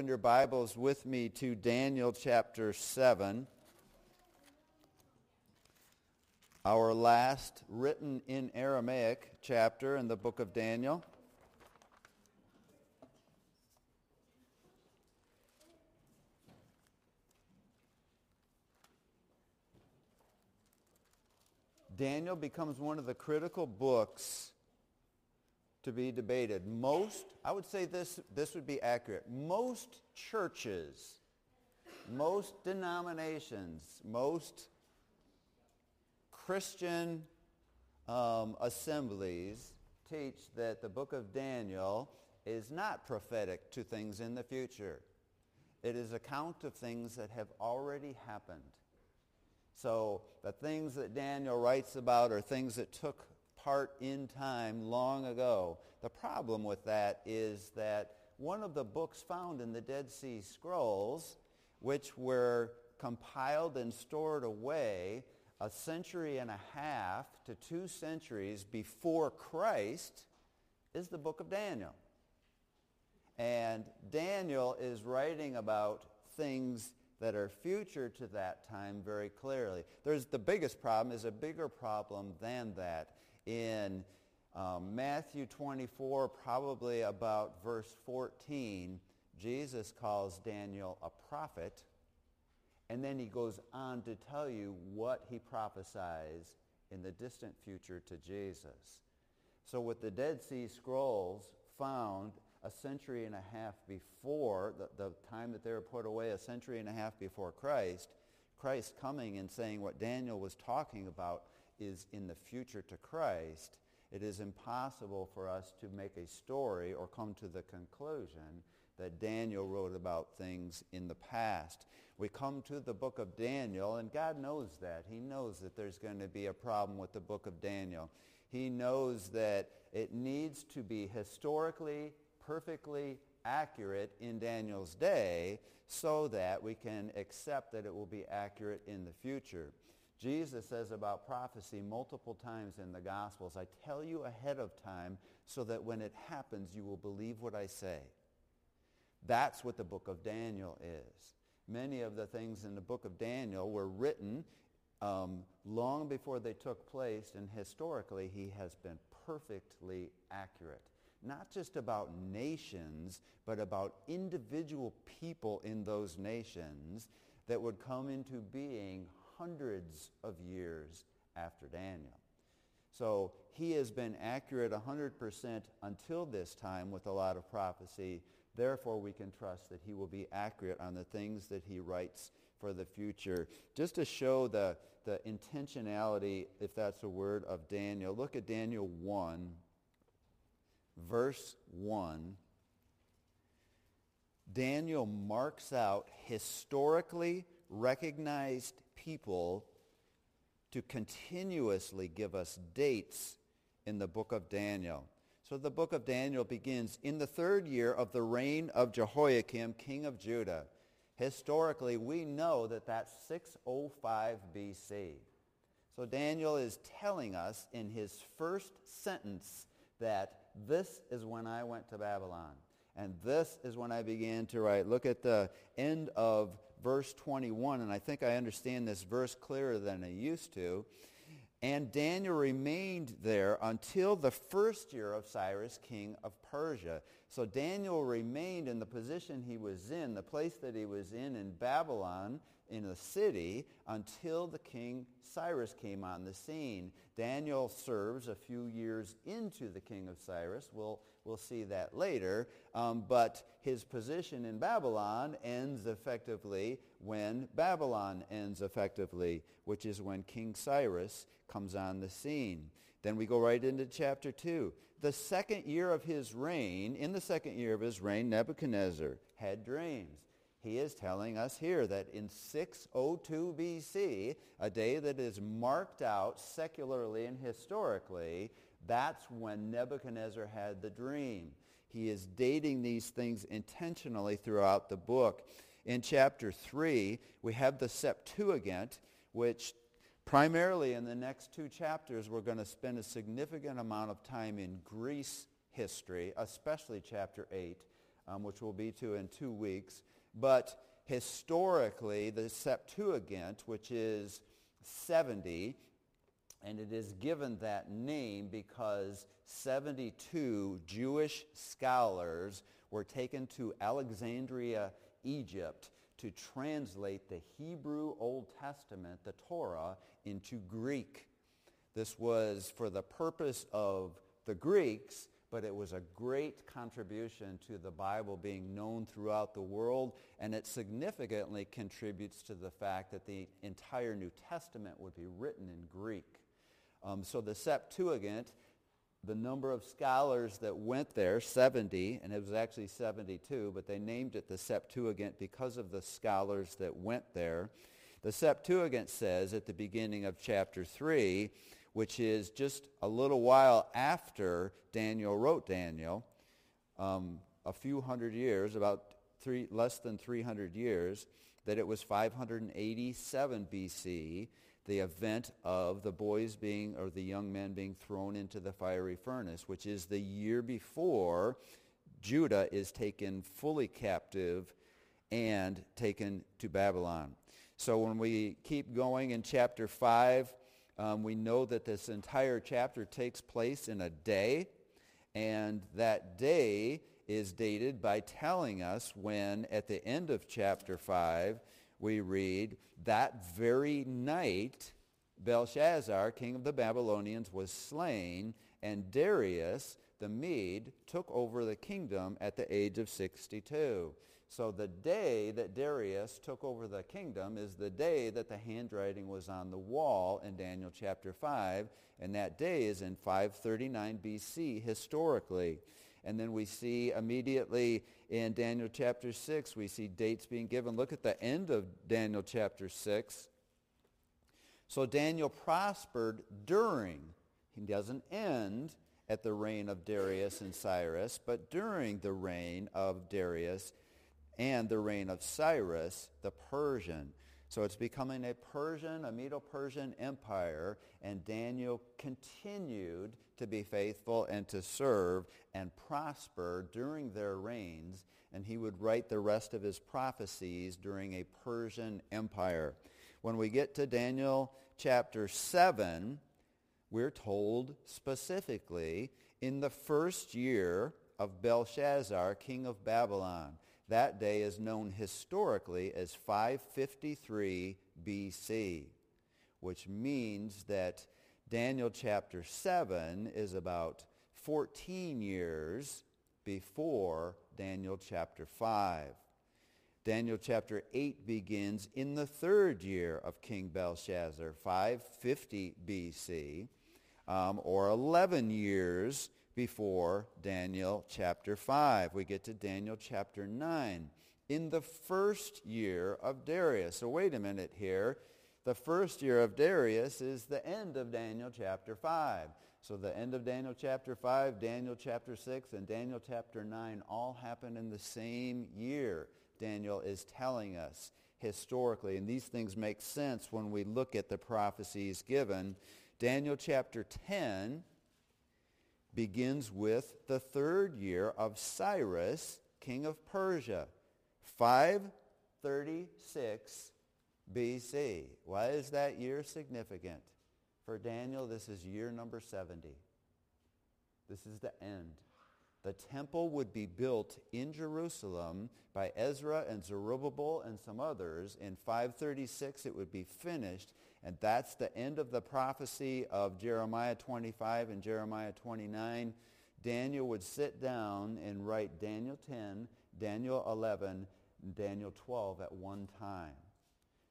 open your Bibles with me to Daniel chapter 7, our last written in Aramaic chapter in the book of Daniel. Daniel becomes one of the critical books to be debated. Most, I would say this, this would be accurate. Most churches, most denominations, most Christian um, assemblies teach that the book of Daniel is not prophetic to things in the future. It is account of things that have already happened. So the things that Daniel writes about are things that took part in time long ago. The problem with that is that one of the books found in the Dead Sea Scrolls, which were compiled and stored away a century and a half to two centuries before Christ, is the book of Daniel. And Daniel is writing about things that are future to that time very clearly. There's the biggest problem is a bigger problem than that in um, Matthew 24, probably about verse 14, Jesus calls Daniel a prophet, and then he goes on to tell you what he prophesies in the distant future to Jesus. So with the Dead Sea Scrolls found a century and a half before, the, the time that they were put away, a century and a half before Christ, Christ coming and saying what Daniel was talking about is in the future to Christ, it is impossible for us to make a story or come to the conclusion that Daniel wrote about things in the past. We come to the book of Daniel, and God knows that. He knows that there's going to be a problem with the book of Daniel. He knows that it needs to be historically, perfectly accurate in Daniel's day so that we can accept that it will be accurate in the future. Jesus says about prophecy multiple times in the Gospels, I tell you ahead of time so that when it happens you will believe what I say. That's what the book of Daniel is. Many of the things in the book of Daniel were written um, long before they took place, and historically he has been perfectly accurate. Not just about nations, but about individual people in those nations that would come into being hundreds of years after Daniel. So he has been accurate 100% until this time with a lot of prophecy. Therefore, we can trust that he will be accurate on the things that he writes for the future. Just to show the, the intentionality, if that's a word, of Daniel, look at Daniel 1, verse 1. Daniel marks out historically recognized people to continuously give us dates in the book of Daniel. So the book of Daniel begins in the third year of the reign of Jehoiakim, king of Judah. Historically, we know that that's 605 BC. So Daniel is telling us in his first sentence that this is when I went to Babylon. And this is when I began to write. Look at the end of verse 21, and I think I understand this verse clearer than I used to. And Daniel remained there until the first year of Cyrus, king of Persia. So Daniel remained in the position he was in, the place that he was in in Babylon, in the city, until the king Cyrus came on the scene. Daniel serves a few years into the king of Cyrus. We'll, we'll see that later. Um, but his position in Babylon ends effectively when Babylon ends effectively, which is when King Cyrus comes on the scene. Then we go right into chapter 2. The second year of his reign, in the second year of his reign, Nebuchadnezzar had dreams. He is telling us here that in 602 BC, a day that is marked out secularly and historically, that's when Nebuchadnezzar had the dream. He is dating these things intentionally throughout the book. In chapter 3, we have the Septuagint, which primarily in the next two chapters, we're going to spend a significant amount of time in Greece history, especially chapter 8, um, which we'll be to in two weeks. But historically, the Septuagint, which is 70, and it is given that name because 72 Jewish scholars were taken to Alexandria, Egypt, to translate the Hebrew Old Testament, the Torah, into Greek. This was for the purpose of the Greeks, but it was a great contribution to the Bible being known throughout the world, and it significantly contributes to the fact that the entire New Testament would be written in Greek. Um, so the Septuagint, the number of scholars that went there, 70, and it was actually 72, but they named it the Septuagint because of the scholars that went there. The Septuagint says at the beginning of chapter 3, which is just a little while after Daniel wrote Daniel, um, a few hundred years, about three, less than 300 years, that it was 587 BC, the event of the boys being, or the young men being thrown into the fiery furnace, which is the year before Judah is taken fully captive and taken to Babylon. So when we keep going in chapter 5, um, we know that this entire chapter takes place in a day, and that day is dated by telling us when, at the end of chapter 5, we read, that very night, Belshazzar, king of the Babylonians, was slain, and Darius, the Mede, took over the kingdom at the age of 62. So the day that Darius took over the kingdom is the day that the handwriting was on the wall in Daniel chapter 5, and that day is in 539 BC historically. And then we see immediately in Daniel chapter 6, we see dates being given. Look at the end of Daniel chapter 6. So Daniel prospered during, he doesn't end at the reign of Darius and Cyrus, but during the reign of Darius and the reign of Cyrus the Persian. So it's becoming a Persian, a Medo-Persian empire, and Daniel continued to be faithful and to serve and prosper during their reigns, and he would write the rest of his prophecies during a Persian empire. When we get to Daniel chapter 7, we're told specifically in the first year of Belshazzar, king of Babylon. That day is known historically as 553 BC, which means that Daniel chapter 7 is about 14 years before Daniel chapter 5. Daniel chapter 8 begins in the third year of King Belshazzar, 550 BC, um, or 11 years before Daniel chapter 5. We get to Daniel chapter 9. In the first year of Darius. So wait a minute here. The first year of Darius is the end of Daniel chapter 5. So the end of Daniel chapter 5, Daniel chapter 6, and Daniel chapter 9 all happen in the same year. Daniel is telling us historically. And these things make sense when we look at the prophecies given. Daniel chapter 10 begins with the third year of Cyrus, king of Persia, 536 BC. Why is that year significant? For Daniel, this is year number 70. This is the end. The temple would be built in Jerusalem by Ezra and Zerubbabel and some others. In 536, it would be finished. And that's the end of the prophecy of Jeremiah 25 and Jeremiah 29. Daniel would sit down and write Daniel 10, Daniel 11, and Daniel 12 at one time.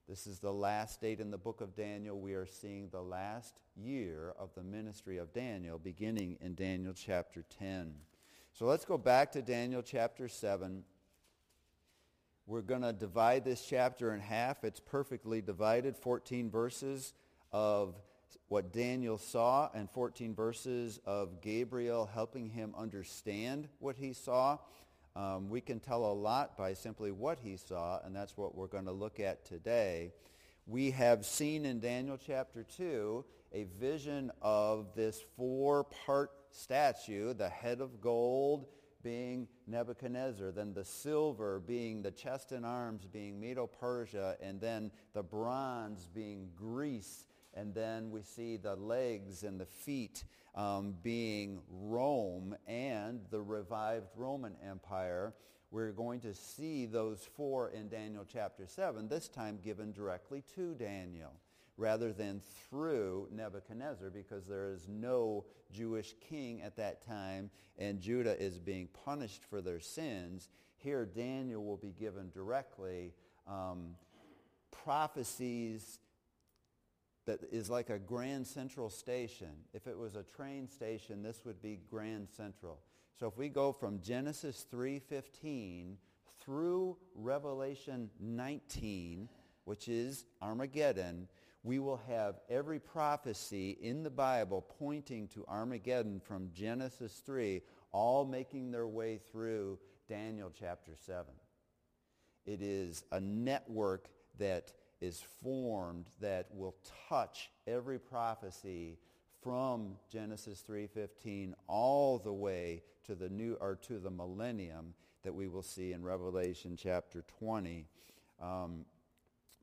This is the last date in the book of Daniel. We are seeing the last year of the ministry of Daniel beginning in Daniel chapter 10. So let's go back to Daniel chapter 7. We're going to divide this chapter in half. It's perfectly divided, 14 verses of what Daniel saw and 14 verses of Gabriel helping him understand what he saw. Um, we can tell a lot by simply what he saw, and that's what we're going to look at today. We have seen in Daniel chapter 2 a vision of this four-part statue, the head of gold, being Nebuchadnezzar, then the silver being the chest and arms being Medo-Persia, and then the bronze being Greece, and then we see the legs and the feet um, being Rome and the revived Roman Empire. We're going to see those four in Daniel chapter 7, this time given directly to Daniel rather than through Nebuchadnezzar because there is no Jewish king at that time and Judah is being punished for their sins. Here Daniel will be given directly um, prophecies that is like a Grand Central station. If it was a train station, this would be Grand Central. So if we go from Genesis 3.15 through Revelation 19, which is Armageddon, we will have every prophecy in the Bible pointing to Armageddon from Genesis 3, all making their way through Daniel chapter 7. It is a network that is formed that will touch every prophecy from Genesis 3:15 all the way to the new or to the millennium that we will see in Revelation chapter 20. Um,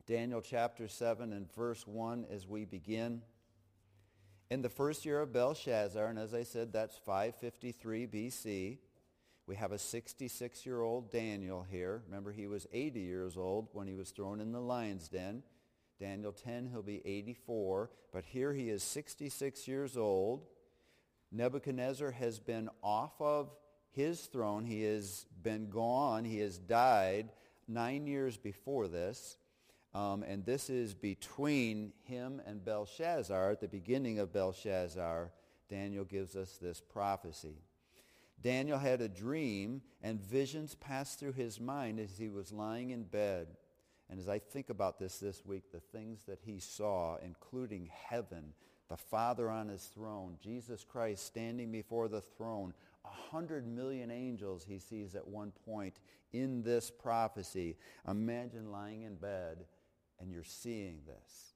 Daniel chapter 7 and verse 1 as we begin. In the first year of Belshazzar, and as I said, that's 553 BC, we have a 66-year-old Daniel here. Remember, he was 80 years old when he was thrown in the lion's den. Daniel 10, he'll be 84. But here he is 66 years old. Nebuchadnezzar has been off of his throne. He has been gone. He has died nine years before this. Um, and this is between him and Belshazzar. At the beginning of Belshazzar, Daniel gives us this prophecy. Daniel had a dream, and visions passed through his mind as he was lying in bed. And as I think about this this week, the things that he saw, including heaven, the Father on his throne, Jesus Christ standing before the throne, a hundred million angels he sees at one point in this prophecy. Imagine lying in bed and you're seeing this.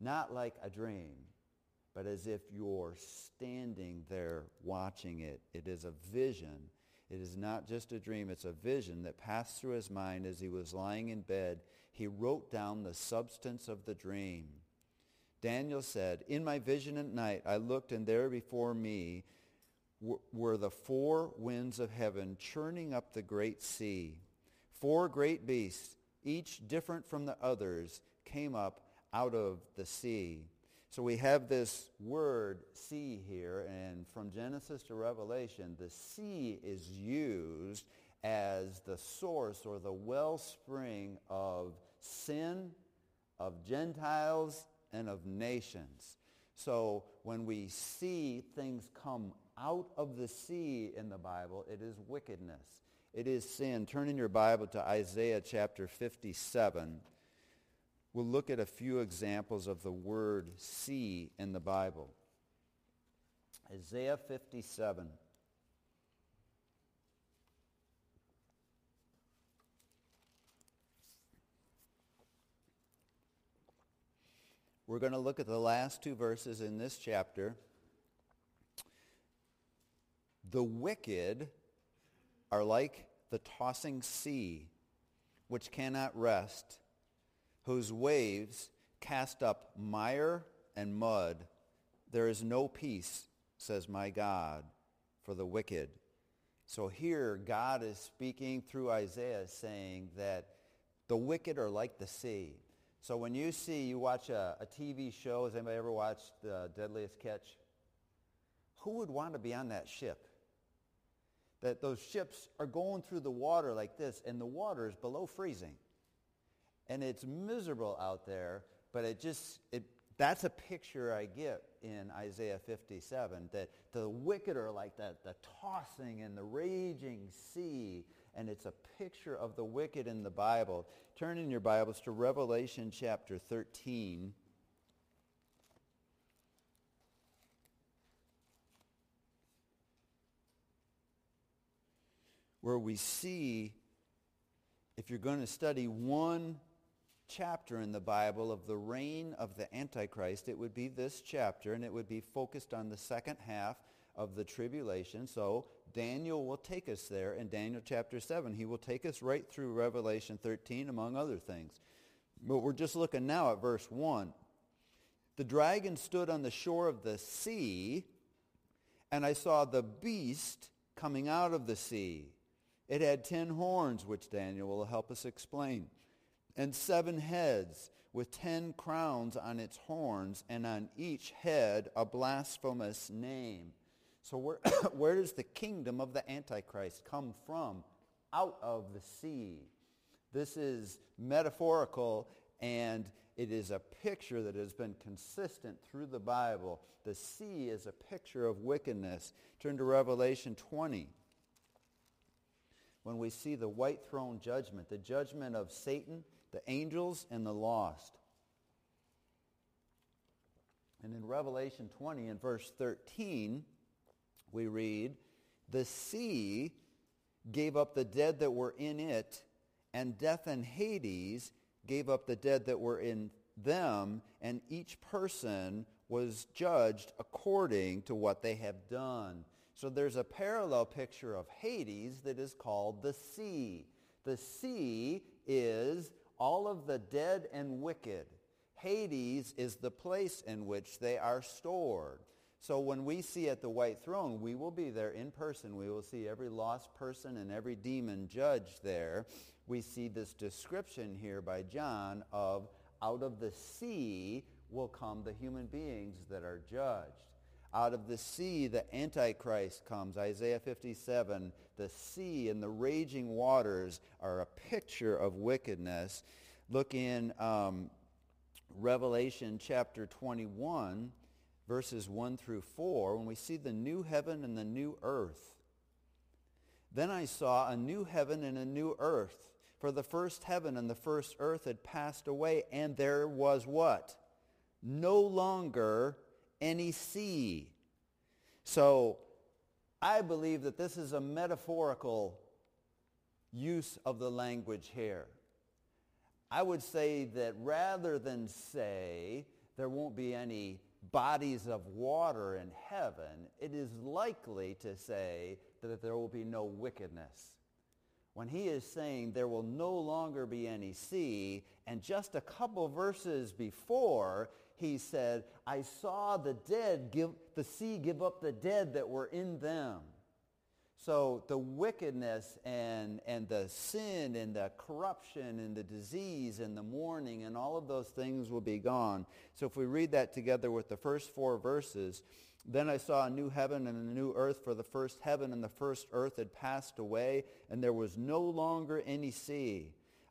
Not like a dream, but as if you're standing there watching it. It is a vision. It is not just a dream. It's a vision that passed through his mind as he was lying in bed. He wrote down the substance of the dream. Daniel said, In my vision at night I looked, and there before me were the four winds of heaven churning up the great sea. Four great beasts each different from the others, came up out of the sea. So we have this word sea here, and from Genesis to Revelation, the sea is used as the source or the wellspring of sin, of Gentiles, and of nations. So when we see things come out of the sea in the Bible, it is wickedness. It is sin. Turn in your Bible to Isaiah chapter 57. We'll look at a few examples of the word sea in the Bible. Isaiah 57. We're going to look at the last two verses in this chapter. The wicked are like the tossing sea, which cannot rest, whose waves cast up mire and mud. There is no peace, says my God, for the wicked. So here God is speaking through Isaiah saying that the wicked are like the sea. So when you see, you watch a, a TV show, has anybody ever watched The Deadliest Catch? Who would want to be on that ship? That those ships are going through the water like this, and the water is below freezing. And it's miserable out there, but it just, it, that's a picture I get in Isaiah 57, that the wicked are like that, the tossing and the raging sea, and it's a picture of the wicked in the Bible. Turn in your Bibles to Revelation chapter 13. Where we see, if you're going to study one chapter in the Bible of the reign of the Antichrist, it would be this chapter, and it would be focused on the second half of the tribulation. So Daniel will take us there in Daniel chapter 7. He will take us right through Revelation 13, among other things. But we're just looking now at verse 1. The dragon stood on the shore of the sea, and I saw the beast coming out of the sea. It had ten horns, which Daniel will help us explain, and seven heads with ten crowns on its horns, and on each head a blasphemous name. So where, where does the kingdom of the Antichrist come from? Out of the sea. This is metaphorical and it is a picture that has been consistent through the Bible. The sea is a picture of wickedness. Turn to Revelation 20. When we see the white throne judgment, the judgment of Satan, the angels, and the lost. And in Revelation 20 in verse 13, we read, The sea gave up the dead that were in it, and death and Hades gave up the dead that were in them, and each person was judged according to what they have done. So there's a parallel picture of Hades that is called the sea. The sea is all of the dead and wicked. Hades is the place in which they are stored. So when we see at the white throne, we will be there in person. We will see every lost person and every demon judged there we see this description here by John of out of the sea will come the human beings that are judged. Out of the sea, the Antichrist comes. Isaiah 57, the sea and the raging waters are a picture of wickedness. Look in um, Revelation chapter 21, verses 1 through 4, when we see the new heaven and the new earth. Then I saw a new heaven and a new earth for the first heaven and the first earth had passed away, and there was what? No longer any sea. So I believe that this is a metaphorical use of the language here. I would say that rather than say there won't be any bodies of water in heaven, it is likely to say that there will be no wickedness when he is saying there will no longer be any sea, and just a couple verses before, he said, I saw the dead give, the sea give up the dead that were in them. So the wickedness and, and the sin and the corruption and the disease and the mourning and all of those things will be gone. So if we read that together with the first four verses, then I saw a new heaven and a new earth, for the first heaven and the first earth had passed away, and there was no longer any sea.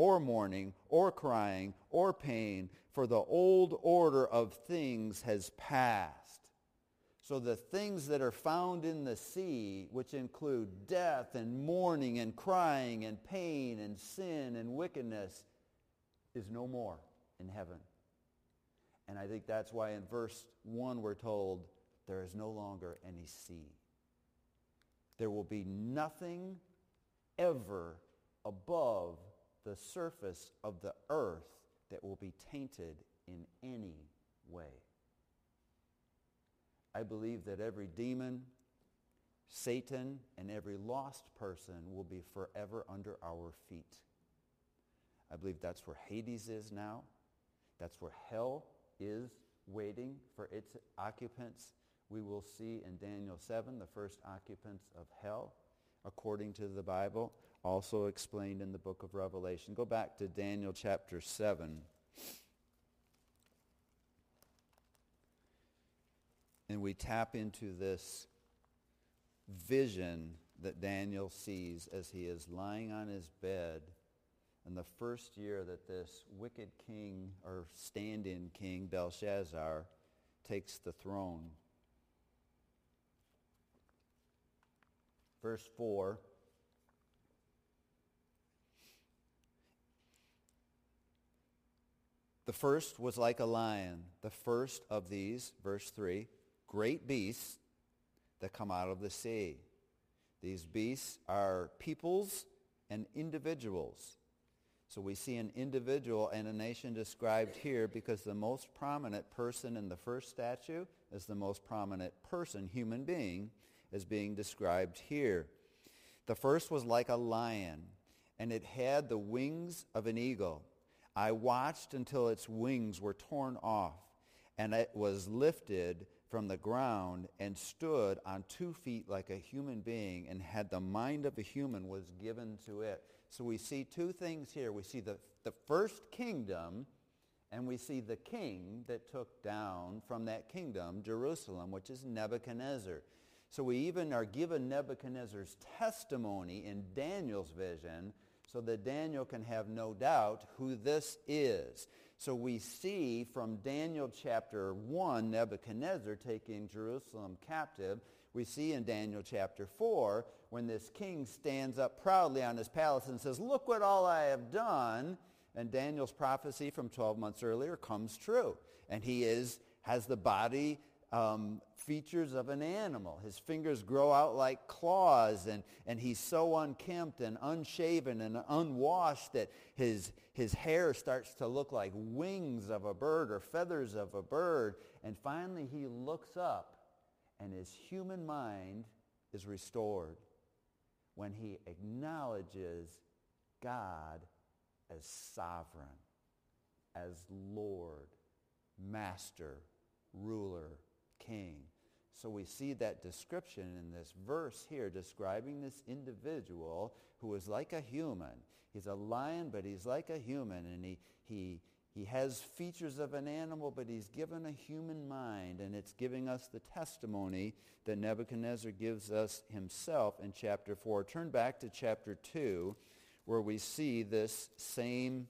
or mourning or crying or pain, for the old order of things has passed. So the things that are found in the sea, which include death and mourning and crying and pain and sin and wickedness, is no more in heaven. And I think that's why in verse 1 we're told there is no longer any sea. There will be nothing ever above the surface of the earth that will be tainted in any way. I believe that every demon, Satan, and every lost person will be forever under our feet. I believe that's where Hades is now. That's where hell is waiting for its occupants. We will see in Daniel 7 the first occupants of hell, according to the Bible, also explained in the book of Revelation. Go back to Daniel chapter 7. And we tap into this vision that Daniel sees as he is lying on his bed in the first year that this wicked king or stand-in king Belshazzar takes the throne. Verse 4, The first was like a lion, the first of these, verse 3, great beasts that come out of the sea. These beasts are peoples and individuals. So we see an individual and a nation described here because the most prominent person in the first statue is the most prominent person, human being, is being described here. The first was like a lion, and it had the wings of an eagle. I watched until its wings were torn off, and it was lifted from the ground and stood on two feet like a human being and had the mind of a human was given to it. So we see two things here. We see the, the first kingdom and we see the king that took down from that kingdom Jerusalem, which is Nebuchadnezzar. So we even are given Nebuchadnezzar's testimony in Daniel's vision so that Daniel can have no doubt who this is. So we see from Daniel chapter 1, Nebuchadnezzar taking Jerusalem captive. We see in Daniel chapter 4 when this king stands up proudly on his palace and says, look what all I have done. And Daniel's prophecy from 12 months earlier comes true. And he is, has the body um, features of an animal. His fingers grow out like claws, and, and he's so unkempt and unshaven and unwashed that his, his hair starts to look like wings of a bird or feathers of a bird. And finally he looks up, and his human mind is restored when he acknowledges God as sovereign, as Lord, Master, Ruler, King. So we see that description in this verse here describing this individual who is like a human. He's a lion, but he's like a human, and he, he, he has features of an animal, but he's given a human mind, and it's giving us the testimony that Nebuchadnezzar gives us himself in chapter 4. Turn back to chapter 2, where we see this same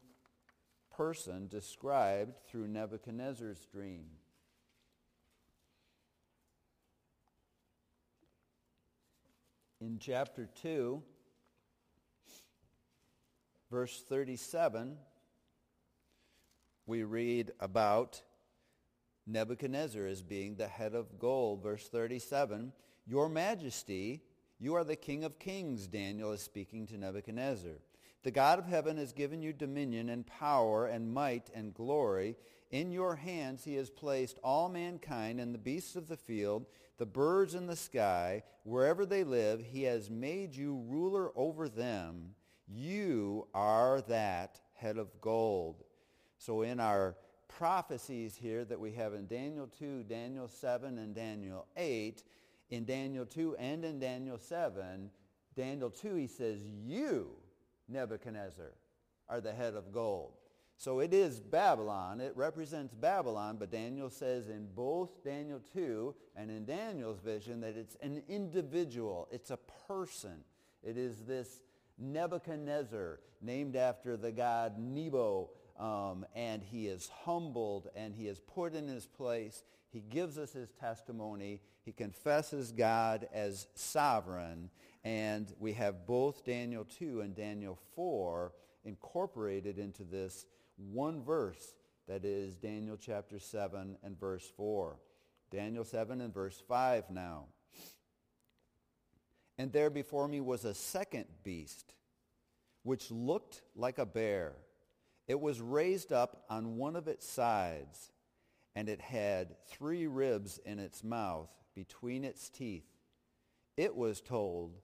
person described through Nebuchadnezzar's dream. In chapter 2, verse 37, we read about Nebuchadnezzar as being the head of gold. Verse 37, Your Majesty, you are the King of kings, Daniel is speaking to Nebuchadnezzar. The God of heaven has given you dominion and power and might and glory. In your hands he has placed all mankind and the beasts of the field, the birds in the sky, wherever they live, he has made you ruler over them. You are that head of gold. So in our prophecies here that we have in Daniel 2, Daniel 7, and Daniel 8, in Daniel 2 and in Daniel 7, Daniel 2, he says, you, Nebuchadnezzar, are the head of gold. So it is Babylon. It represents Babylon, but Daniel says in both Daniel 2 and in Daniel's vision that it's an individual. It's a person. It is this Nebuchadnezzar, named after the god Nebo, um, and he is humbled and he is put in his place. He gives us his testimony. He confesses God as sovereign. And we have both Daniel 2 and Daniel 4 incorporated into this one verse that is Daniel chapter 7 and verse 4. Daniel 7 and verse 5 now. And there before me was a second beast, which looked like a bear. It was raised up on one of its sides, and it had three ribs in its mouth between its teeth. It was told,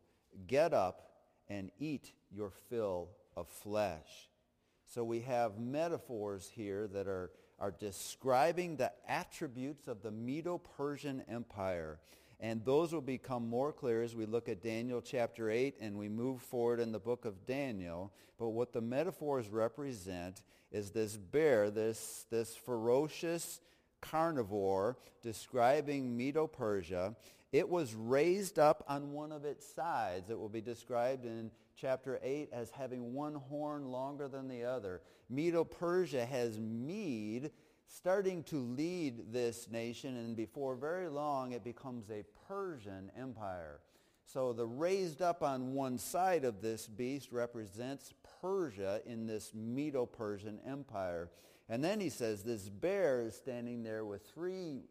get up and eat your fill of flesh. So we have metaphors here that are, are describing the attributes of the Medo-Persian Empire. And those will become more clear as we look at Daniel chapter 8 and we move forward in the book of Daniel. But what the metaphors represent is this bear, this, this ferocious carnivore describing Medo-Persia. It was raised up on one of its sides. It will be described in chapter 8 as having one horn longer than the other. Medo-Persia has Mede starting to lead this nation, and before very long it becomes a Persian empire. So the raised up on one side of this beast represents Persia in this Medo-Persian empire. And then he says this bear is standing there with three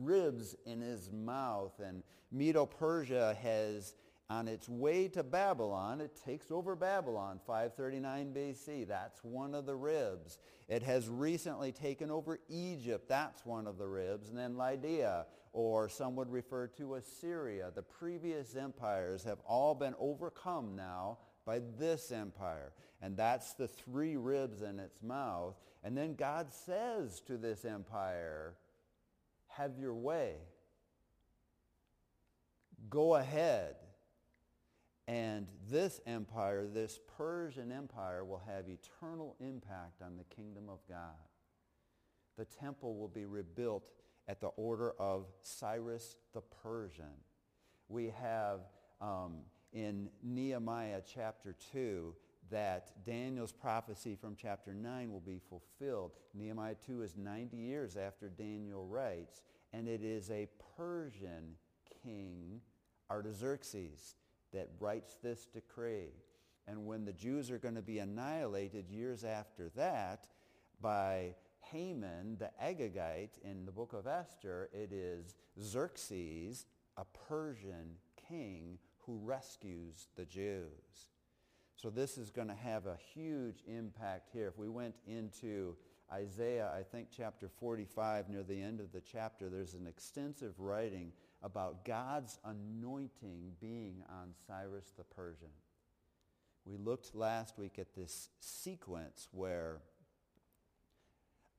ribs in his mouth. And Medo-Persia has, on its way to Babylon, it takes over Babylon, 539 BC. That's one of the ribs. It has recently taken over Egypt. That's one of the ribs. And then Lydia, or some would refer to Assyria. The previous empires have all been overcome now by this empire. And that's the three ribs in its mouth. And then God says to this empire, have your way. Go ahead. And this empire, this Persian empire, will have eternal impact on the kingdom of God. The temple will be rebuilt at the order of Cyrus the Persian. We have um, in Nehemiah chapter 2 that Daniel's prophecy from chapter 9 will be fulfilled. Nehemiah 2 is 90 years after Daniel writes, and it is a Persian king, Artaxerxes, that writes this decree. And when the Jews are going to be annihilated years after that by Haman, the Agagite, in the book of Esther, it is Xerxes, a Persian king, who rescues the Jews. So this is going to have a huge impact here. If we went into Isaiah, I think chapter 45, near the end of the chapter, there's an extensive writing about God's anointing being on Cyrus the Persian. We looked last week at this sequence where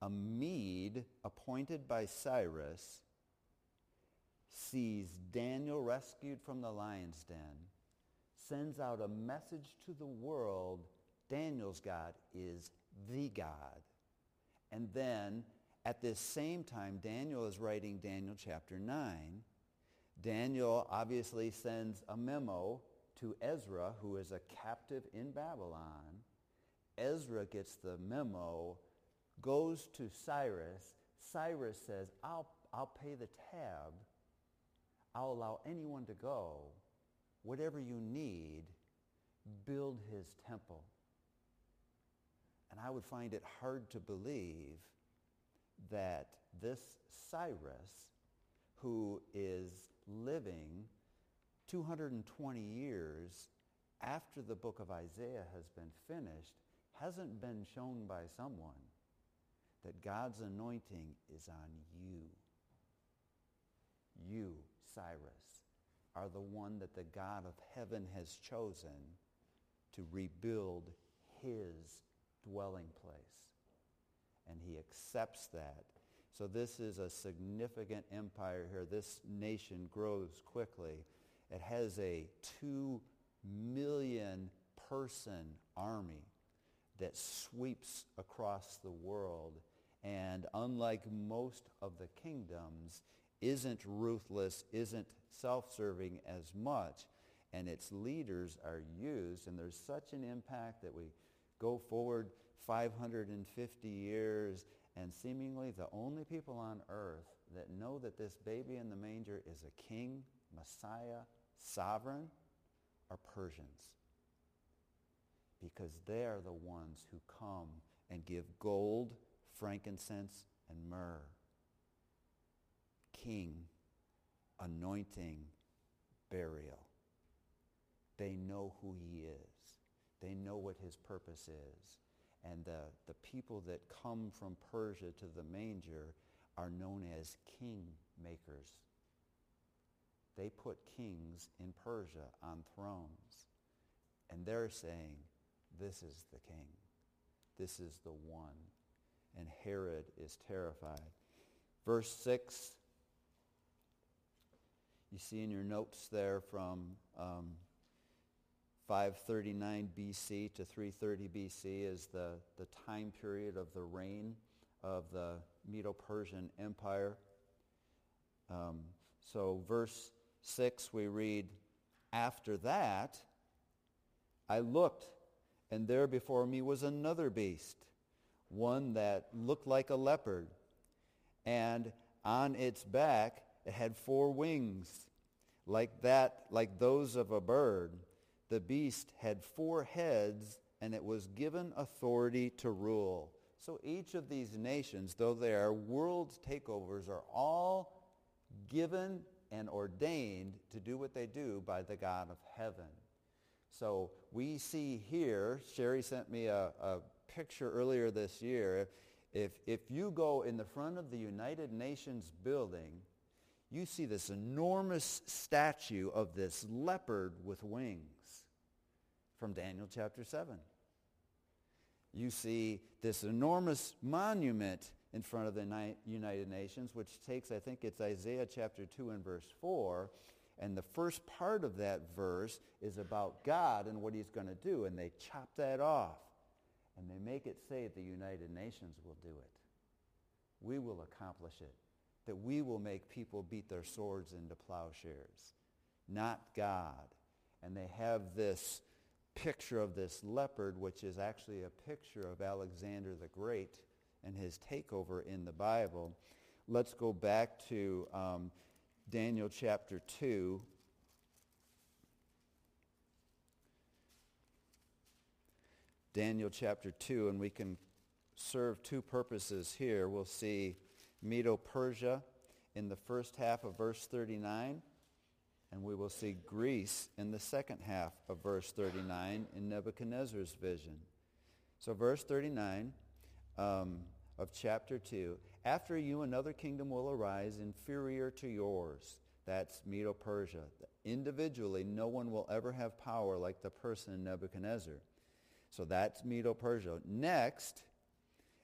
a Mede appointed by Cyrus sees Daniel rescued from the lion's den, sends out a message to the world, Daniel's God is the God. And then at this same time, Daniel is writing Daniel chapter 9. Daniel obviously sends a memo to Ezra, who is a captive in Babylon. Ezra gets the memo, goes to Cyrus. Cyrus says, I'll, I'll pay the tab I'll allow anyone to go. Whatever you need, build his temple. And I would find it hard to believe that this Cyrus, who is living 220 years after the book of Isaiah has been finished, hasn't been shown by someone that God's anointing is on you. You Cyrus are the one that the God of heaven has chosen to rebuild his dwelling place. And he accepts that. So this is a significant empire here. This nation grows quickly. It has a two million person army that sweeps across the world. And unlike most of the kingdoms, isn't ruthless, isn't self-serving as much, and its leaders are used, and there's such an impact that we go forward 550 years, and seemingly the only people on earth that know that this baby in the manger is a king, Messiah, sovereign, are Persians. Because they are the ones who come and give gold, frankincense, and myrrh king, anointing, burial. They know who he is. They know what his purpose is. And the, the people that come from Persia to the manger are known as king makers. They put kings in Persia on thrones. And they're saying, this is the king. This is the one. And Herod is terrified. Verse 6 you see in your notes there from um, 539 BC to 330 BC is the, the time period of the reign of the Medo-Persian Empire. Um, so verse 6 we read, After that I looked, and there before me was another beast, one that looked like a leopard, and on its back it had four wings, like that, like those of a bird. The beast had four heads and it was given authority to rule. So each of these nations, though they are world takeovers, are all given and ordained to do what they do by the God of heaven. So we see here, Sherry sent me a, a picture earlier this year. If, if you go in the front of the United Nations building, you see this enormous statue of this leopard with wings from Daniel chapter 7. You see this enormous monument in front of the United Nations, which takes, I think it's Isaiah chapter 2 and verse 4, and the first part of that verse is about God and what he's going to do. And they chop that off. And they make it say the United Nations will do it. We will accomplish it. That we will make people beat their swords into plowshares. Not God. And they have this picture of this leopard, which is actually a picture of Alexander the Great and his takeover in the Bible. Let's go back to um, Daniel chapter 2. Daniel chapter 2, and we can serve two purposes here. We'll see Medo-Persia in the first half of verse 39, and we will see Greece in the second half of verse 39 in Nebuchadnezzar's vision. So verse 39, um, of chapter 2. After you, another kingdom will arise inferior to yours. That's Medo-Persia. Individually, no one will ever have power like the person in Nebuchadnezzar. So that's Medo-Persia. Next,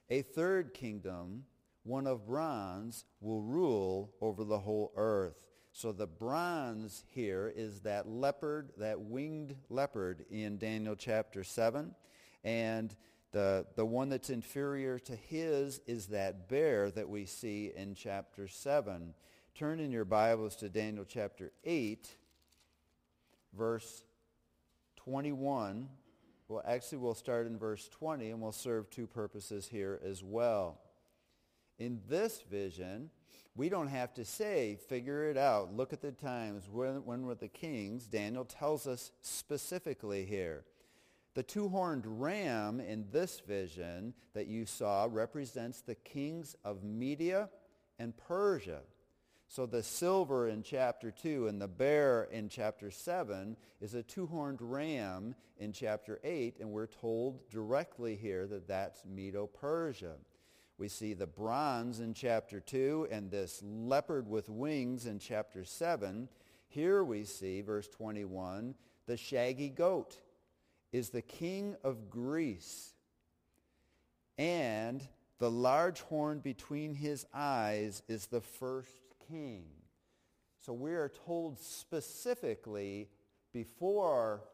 a third kingdom, one of bronze, will rule over the whole earth. So the bronze here is that leopard, that winged leopard in Daniel chapter 7. And the, the one that's inferior to his is that bear that we see in chapter 7. Turn in your Bibles to Daniel chapter 8, verse 21. Well, actually, we'll start in verse 20, and we'll serve two purposes here as well. In this vision, we don't have to say, figure it out, look at the times, when, when were the kings. Daniel tells us specifically here. The two-horned ram in this vision that you saw represents the kings of Media and Persia. So the silver in chapter 2 and the bear in chapter 7 is a two-horned ram in chapter 8, and we're told directly here that that's Medo-Persia. We see the bronze in chapter 2 and this leopard with wings in chapter 7. Here we see, verse 21, the shaggy goat is the king of Greece. And the large horn between his eyes is the first king. So we are told specifically before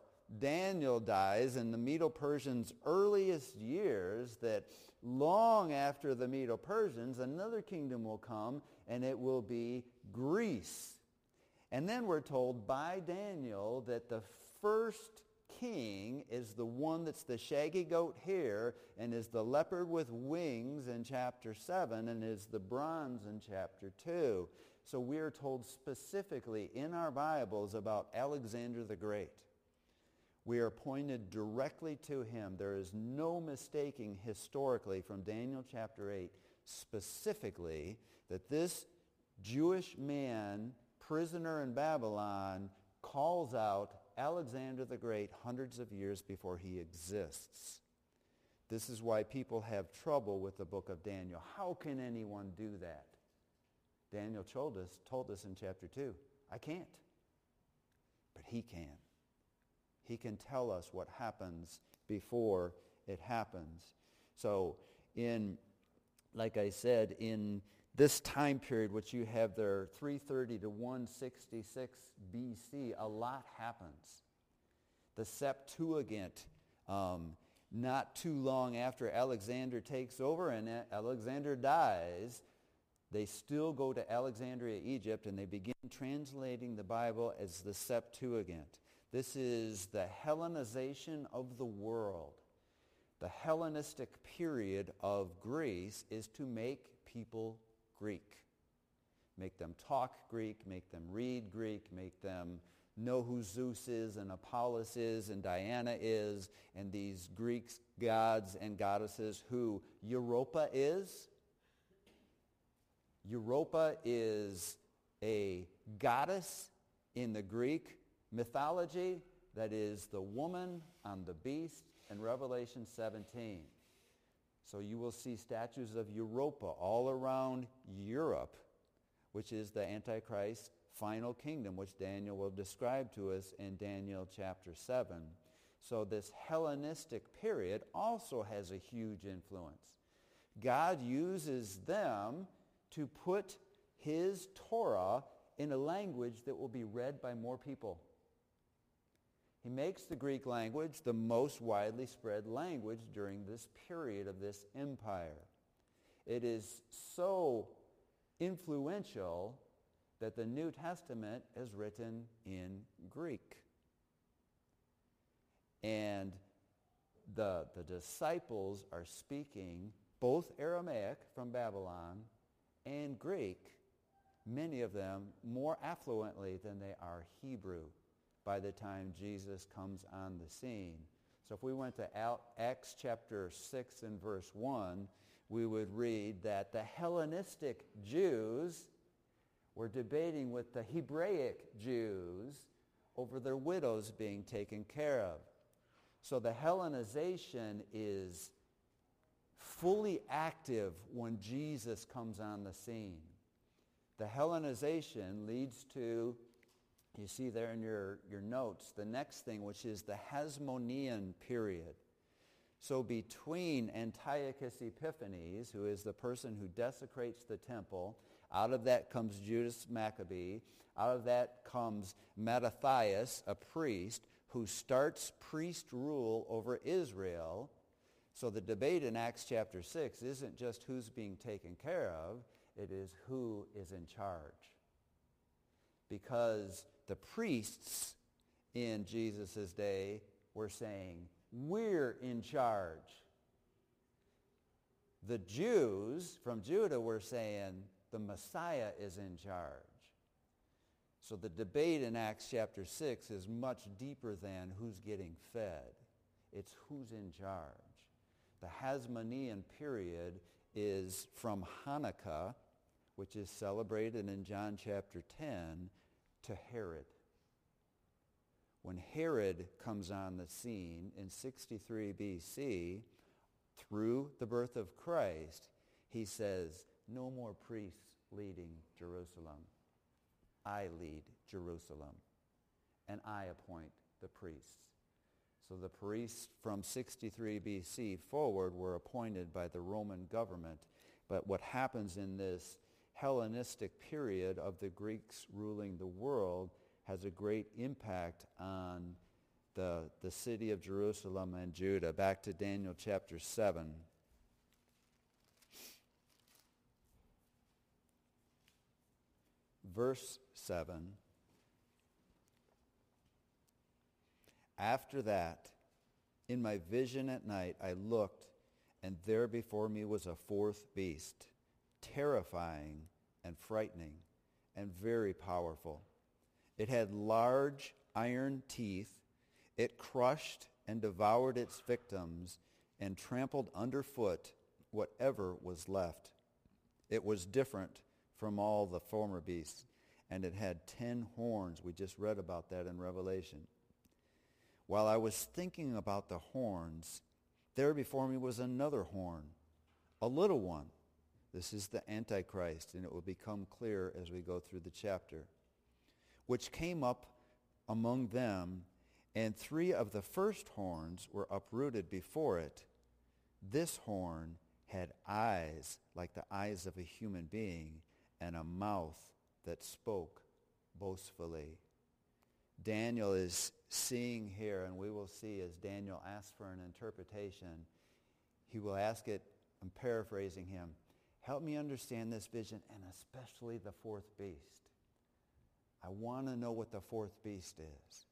Daniel dies in the Medo-Persians' earliest years that long after the Medo-Persians, another kingdom will come and it will be Greece. And then we're told by Daniel that the first king is the one that's the shaggy goat here and is the leopard with wings in chapter 7 and is the bronze in chapter 2. So we are told specifically in our Bibles about Alexander the Great. We are pointed directly to him. There is no mistaking historically from Daniel chapter 8 specifically that this Jewish man, prisoner in Babylon, calls out Alexander the Great hundreds of years before he exists. This is why people have trouble with the book of Daniel. How can anyone do that? Daniel told us, told us in chapter 2, I can't. But he can. He can tell us what happens before it happens. So in, like I said, in this time period, which you have there, 330 to 166 BC, a lot happens. The Septuagint, um, not too long after Alexander takes over and Alexander dies, they still go to Alexandria, Egypt, and they begin translating the Bible as the Septuagint. This is the Hellenization of the world. The Hellenistic period of Greece is to make people Greek. Make them talk Greek, make them read Greek, make them know who Zeus is and Apollos is and Diana is and these Greek gods and goddesses who Europa is? Europa is a goddess in the Greek mythology that is the woman on the beast in Revelation 17. So you will see statues of Europa all around Europe, which is the Antichrist final kingdom, which Daniel will describe to us in Daniel chapter 7. So this Hellenistic period also has a huge influence. God uses them to put his Torah in a language that will be read by more people. He makes the Greek language the most widely spread language during this period of this empire. It is so influential that the New Testament is written in Greek. And the, the disciples are speaking both Aramaic from Babylon and Greek, many of them more affluently than they are Hebrew by the time Jesus comes on the scene. So if we went to Acts chapter 6 and verse 1, we would read that the Hellenistic Jews were debating with the Hebraic Jews over their widows being taken care of. So the Hellenization is fully active when Jesus comes on the scene. The Hellenization leads to, you see there in your, your notes, the next thing, which is the Hasmonean period. So between Antiochus Epiphanes, who is the person who desecrates the temple, out of that comes Judas Maccabee. Out of that comes Mattathias, a priest, who starts priest rule over Israel. So the debate in Acts chapter 6 isn't just who's being taken care of, it is who is in charge. Because the priests in Jesus' day were saying, we're in charge. The Jews from Judah were saying, the Messiah is in charge. So the debate in Acts chapter 6 is much deeper than who's getting fed. It's who's in charge. The Hasmonean period is from Hanukkah, which is celebrated in John chapter 10, to Herod. When Herod comes on the scene in 63 BC, through the birth of Christ, he says, no more priests leading Jerusalem. I lead Jerusalem, and I appoint the priests. So the priests from 63 BC forward were appointed by the Roman government. But what happens in this Hellenistic period of the Greeks ruling the world has a great impact on the, the city of Jerusalem and Judah. Back to Daniel chapter 7. verse 7. After that, in my vision at night, I looked, and there before me was a fourth beast, terrifying and frightening and very powerful. It had large iron teeth. It crushed and devoured its victims and trampled underfoot whatever was left. It was different from all the former beasts. And it had ten horns. We just read about that in Revelation. While I was thinking about the horns, there before me was another horn, a little one. This is the Antichrist, and it will become clear as we go through the chapter, which came up among them, and three of the first horns were uprooted before it. This horn had eyes like the eyes of a human being and a mouth that spoke boastfully. Daniel is seeing here, and we will see as Daniel asks for an interpretation, he will ask it, I'm paraphrasing him, help me understand this vision and especially the fourth beast. I want to know what the fourth beast is.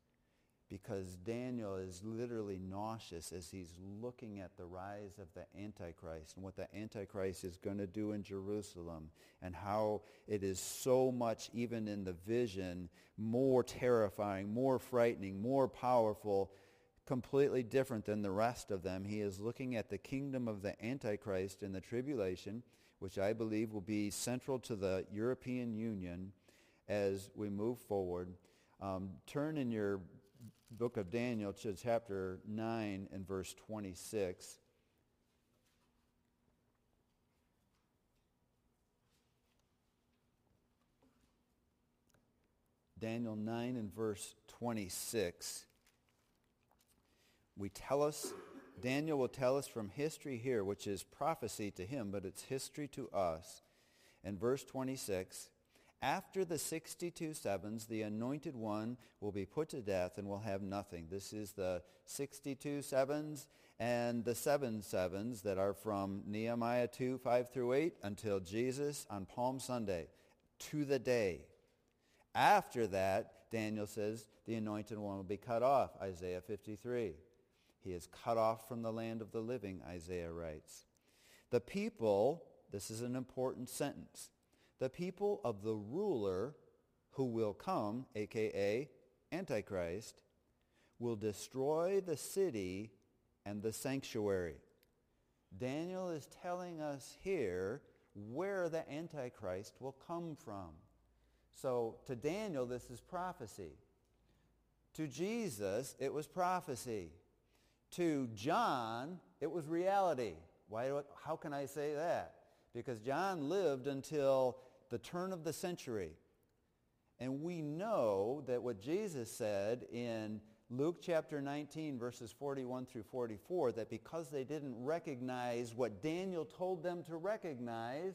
because Daniel is literally nauseous as he's looking at the rise of the Antichrist and what the Antichrist is going to do in Jerusalem and how it is so much, even in the vision, more terrifying, more frightening, more powerful, completely different than the rest of them. He is looking at the kingdom of the Antichrist in the tribulation, which I believe will be central to the European Union as we move forward. Um, turn in your book of Daniel to chapter 9 and verse 26. Daniel 9 and verse 26. We tell us, Daniel will tell us from history here, which is prophecy to him, but it's history to us. In verse 26, after the 62 sevens, the anointed one will be put to death and will have nothing. This is the 62 sevens and the seven sevens that are from Nehemiah 2, 5 through 8 until Jesus on Palm Sunday to the day. After that, Daniel says, the anointed one will be cut off, Isaiah 53. He is cut off from the land of the living, Isaiah writes. The people, this is an important sentence, the people of the ruler who will come, aka Antichrist, will destroy the city and the sanctuary. Daniel is telling us here where the Antichrist will come from. So to Daniel, this is prophecy. To Jesus, it was prophecy. To John, it was reality. Why, how can I say that? because John lived until the turn of the century. And we know that what Jesus said in Luke chapter 19, verses 41 through 44, that because they didn't recognize what Daniel told them to recognize,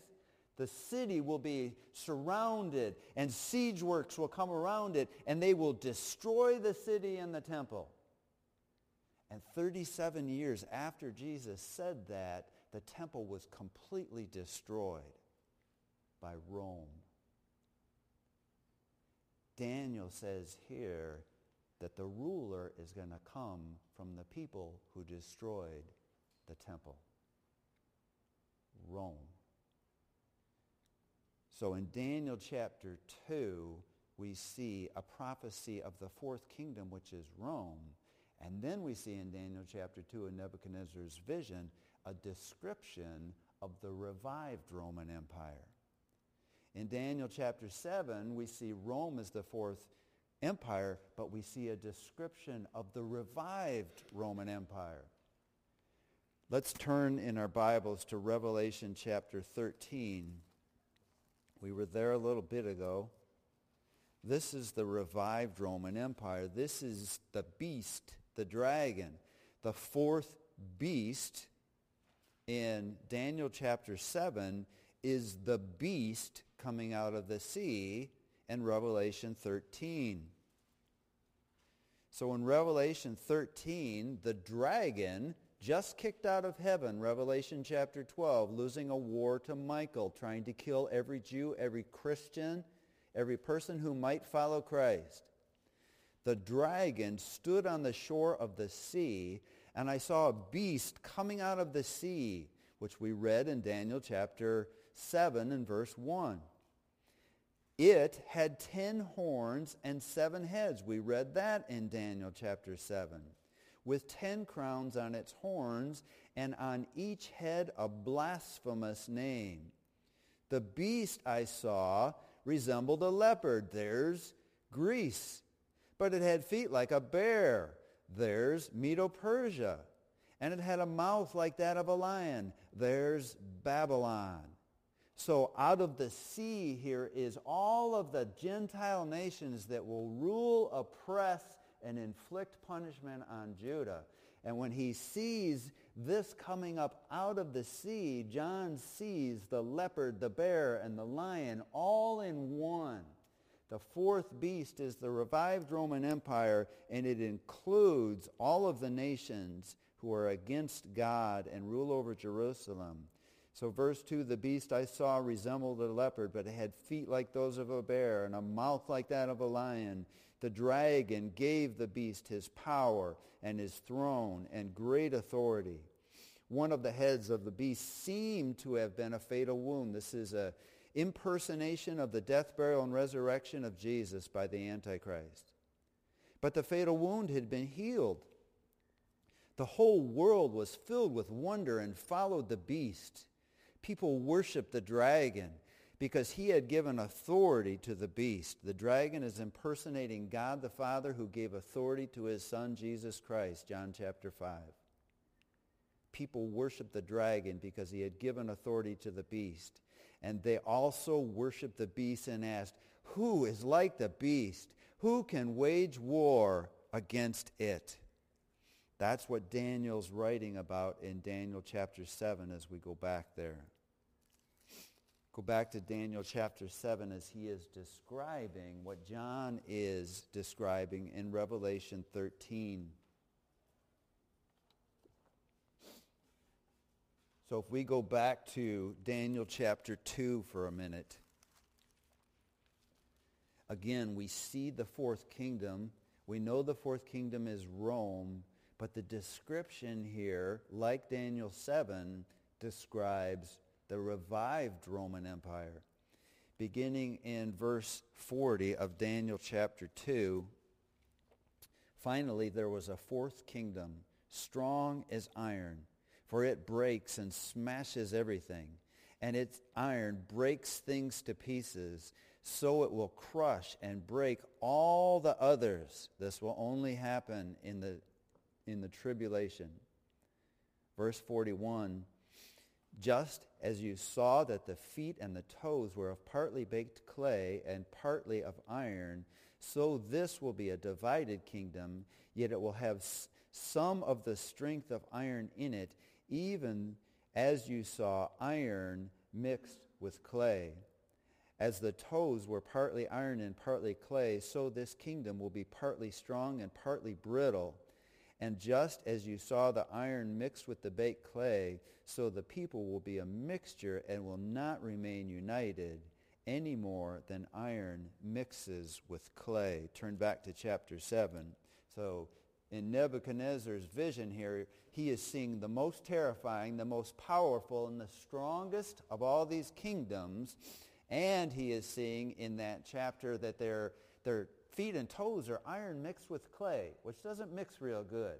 the city will be surrounded and siege works will come around it and they will destroy the city and the temple. And 37 years after Jesus said that, the temple was completely destroyed by Rome. Daniel says here that the ruler is going to come from the people who destroyed the temple. Rome. So in Daniel chapter 2, we see a prophecy of the fourth kingdom, which is Rome. And then we see in Daniel chapter 2 in Nebuchadnezzar's vision a description of the revived Roman Empire. In Daniel chapter 7, we see Rome as the fourth empire, but we see a description of the revived Roman Empire. Let's turn in our Bibles to Revelation chapter 13. We were there a little bit ago. This is the revived Roman Empire. This is the beast, the dragon, the fourth beast in Daniel chapter 7 is the beast coming out of the sea in Revelation 13. So in Revelation 13, the dragon just kicked out of heaven, Revelation chapter 12, losing a war to Michael, trying to kill every Jew, every Christian, every person who might follow Christ. The dragon stood on the shore of the sea and I saw a beast coming out of the sea, which we read in Daniel chapter 7 and verse 1. It had ten horns and seven heads. We read that in Daniel chapter 7. With ten crowns on its horns, and on each head a blasphemous name. The beast I saw resembled a leopard. There's Greece. But it had feet like a bear there's Medo-Persia. And it had a mouth like that of a lion. There's Babylon. So out of the sea here is all of the Gentile nations that will rule, oppress, and inflict punishment on Judah. And when he sees this coming up out of the sea, John sees the leopard, the bear, and the lion all in one. The fourth beast is the revived Roman Empire, and it includes all of the nations who are against God and rule over Jerusalem. So verse 2, the beast I saw resembled a leopard, but it had feet like those of a bear and a mouth like that of a lion. The dragon gave the beast his power and his throne and great authority. One of the heads of the beast seemed to have been a fatal wound. This is a impersonation of the death, burial, and resurrection of Jesus by the Antichrist. But the fatal wound had been healed. The whole world was filled with wonder and followed the beast. People worshiped the dragon because he had given authority to the beast. The dragon is impersonating God the Father who gave authority to his son Jesus Christ, John chapter 5. People worshiped the dragon because he had given authority to the beast. And they also worshiped the beast and asked, who is like the beast? Who can wage war against it? That's what Daniel's writing about in Daniel chapter 7 as we go back there. Go back to Daniel chapter 7 as he is describing what John is describing in Revelation 13. So if we go back to Daniel chapter 2 for a minute, again, we see the fourth kingdom. We know the fourth kingdom is Rome, but the description here, like Daniel 7, describes the revived Roman Empire. Beginning in verse 40 of Daniel chapter 2, finally there was a fourth kingdom, strong as iron, for it breaks and smashes everything, and its iron breaks things to pieces, so it will crush and break all the others. This will only happen in the, in the tribulation. Verse 41, just as you saw that the feet and the toes were of partly baked clay and partly of iron, so this will be a divided kingdom, yet it will have some of the strength of iron in it, even as you saw iron mixed with clay. As the toes were partly iron and partly clay, so this kingdom will be partly strong and partly brittle. And just as you saw the iron mixed with the baked clay, so the people will be a mixture and will not remain united any more than iron mixes with clay. Turn back to chapter 7. So in Nebuchadnezzar's vision here, he is seeing the most terrifying, the most powerful, and the strongest of all these kingdoms. And he is seeing in that chapter that their, their feet and toes are iron mixed with clay, which doesn't mix real good.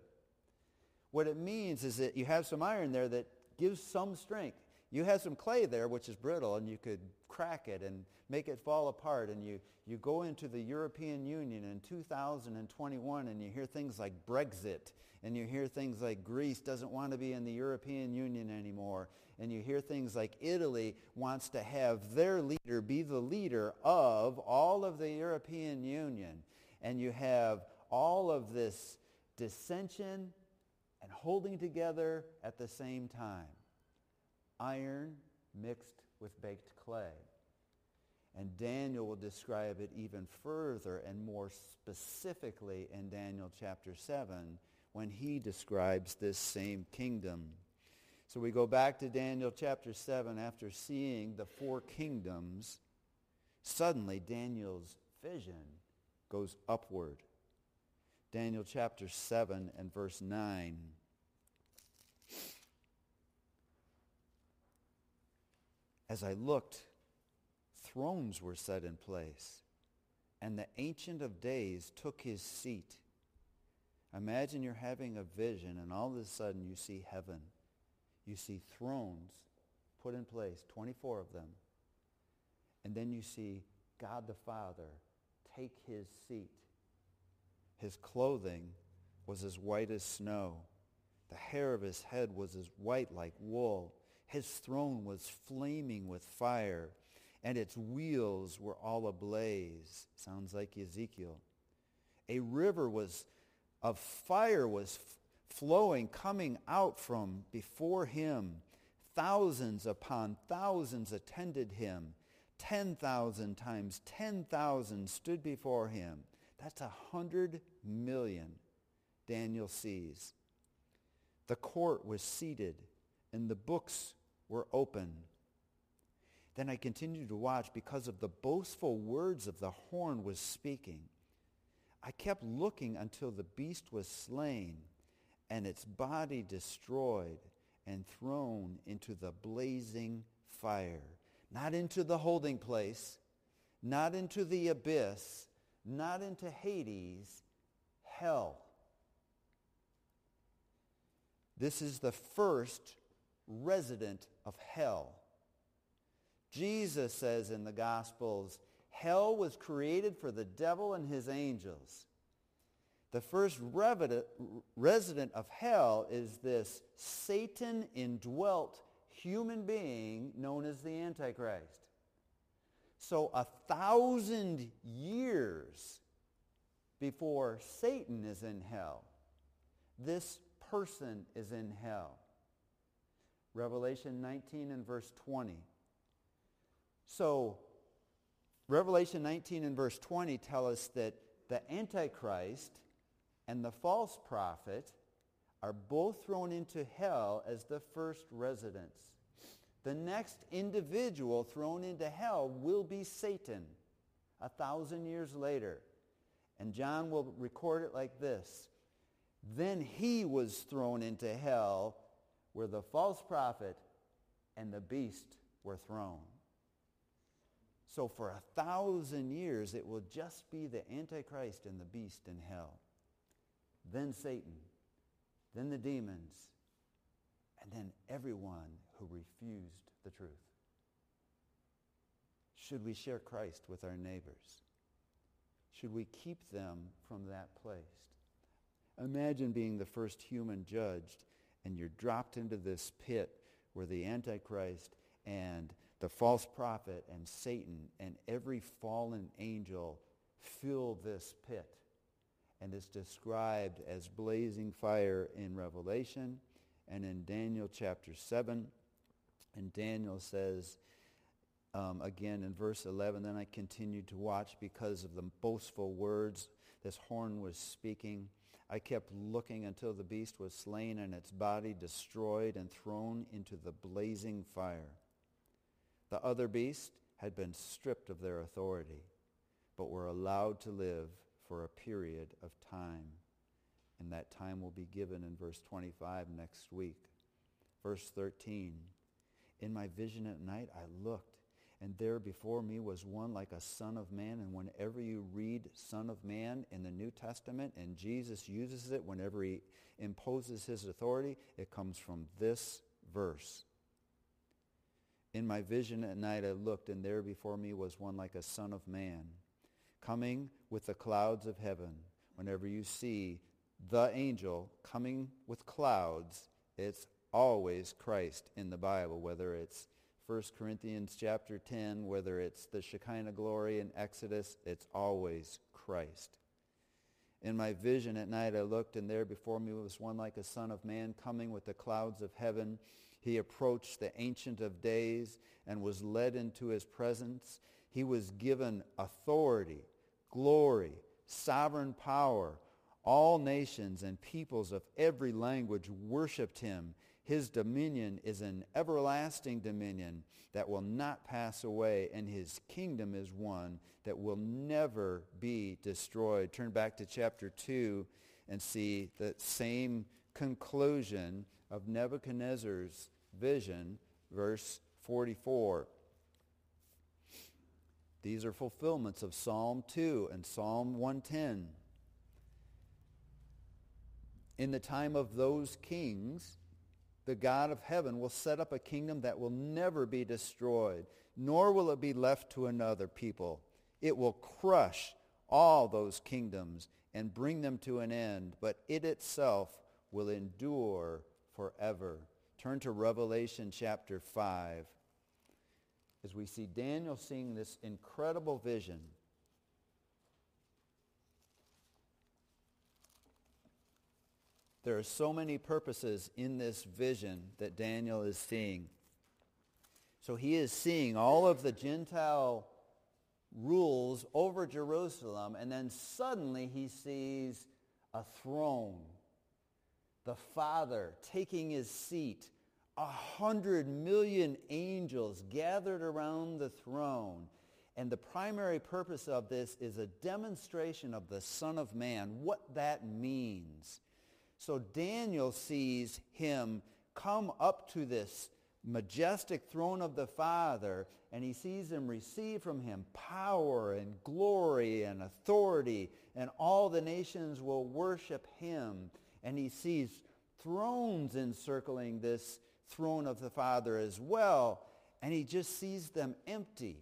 What it means is that you have some iron there that gives some strength. You have some clay there, which is brittle, and you could crack it and make it fall apart. And you, you go into the European Union in 2021 and you hear things like Brexit. And you hear things like Greece doesn't want to be in the European Union anymore. And you hear things like Italy wants to have their leader be the leader of all of the European Union. And you have all of this dissension and holding together at the same time. Iron mixed with baked clay. And Daniel will describe it even further and more specifically in Daniel chapter 7 when he describes this same kingdom. So we go back to Daniel chapter 7 after seeing the four kingdoms. Suddenly Daniel's vision goes upward. Daniel chapter 7 and verse 9. As I looked, thrones were set in place, and the Ancient of Days took his seat. Imagine you're having a vision, and all of a sudden you see heaven. You see thrones put in place, 24 of them. And then you see God the Father take his seat. His clothing was as white as snow. The hair of his head was as white like wool. His throne was flaming with fire, and its wheels were all ablaze. Sounds like Ezekiel. A river was of fire was flowing, coming out from before him. Thousands upon thousands attended him. 10,000 times 10,000 stood before him. That's a hundred million Daniel sees. The court was seated and the books were open. Then I continued to watch because of the boastful words of the horn was speaking. I kept looking until the beast was slain and its body destroyed and thrown into the blazing fire. Not into the holding place, not into the abyss, not into Hades, hell. This is the first resident of hell. Jesus says in the Gospels, hell was created for the devil and his angels. The first resident of hell is this Satan indwelt human being known as the Antichrist. So a thousand years before Satan is in hell, this person is in hell. Revelation 19 and verse 20. So Revelation 19 and verse 20 tell us that the Antichrist and the false prophet are both thrown into hell as the first residents. The next individual thrown into hell will be Satan a thousand years later. And John will record it like this. Then he was thrown into hell where the false prophet and the beast were thrown. So for a thousand years, it will just be the Antichrist and the beast in hell. Then Satan, then the demons, and then everyone who refused the truth. Should we share Christ with our neighbors? Should we keep them from that place? Imagine being the first human judged and you're dropped into this pit where the Antichrist and the false prophet and Satan and every fallen angel fill this pit and it's described as blazing fire in Revelation and in Daniel chapter 7. And Daniel says, um, again in verse 11, then I continued to watch because of the boastful words this horn was speaking. I kept looking until the beast was slain and its body destroyed and thrown into the blazing fire. The other beast had been stripped of their authority, but were allowed to live for a period of time. And that time will be given in verse 25 next week. Verse 13, in my vision at night I looked, and there before me was one like a son of man. And whenever you read son of man in the New Testament, and Jesus uses it whenever he imposes his authority, it comes from this verse. In my vision at night I looked, and there before me was one like a son of man, coming with the clouds of heaven. Whenever you see the angel coming with clouds, it's always Christ in the Bible, whether it's 1 Corinthians chapter 10, whether it's the Shekinah glory in Exodus, it's always Christ. In my vision at night I looked, and there before me was one like a son of man coming with the clouds of heaven. He approached the Ancient of Days and was led into his presence. He was given authority, glory, sovereign power. All nations and peoples of every language worshiped him. His dominion is an everlasting dominion that will not pass away, and his kingdom is one that will never be destroyed. Turn back to chapter 2 and see the same conclusion of Nebuchadnezzar's vision, verse 44. These are fulfillments of Psalm 2 and Psalm 110. In the time of those kings, the God of heaven will set up a kingdom that will never be destroyed, nor will it be left to another people. It will crush all those kingdoms and bring them to an end, but it itself will endure forever. Turn to Revelation chapter 5 as we see Daniel seeing this incredible vision. There are so many purposes in this vision that Daniel is seeing. So he is seeing all of the Gentile rules over Jerusalem, and then suddenly he sees a throne the Father taking his seat, a hundred million angels gathered around the throne, And the primary purpose of this is a demonstration of the Son of Man, what that means. So Daniel sees him come up to this majestic throne of the Father, and he sees him receive from him power and glory and authority, and all the nations will worship him. And he sees thrones encircling this throne of the Father as well, and he just sees them empty.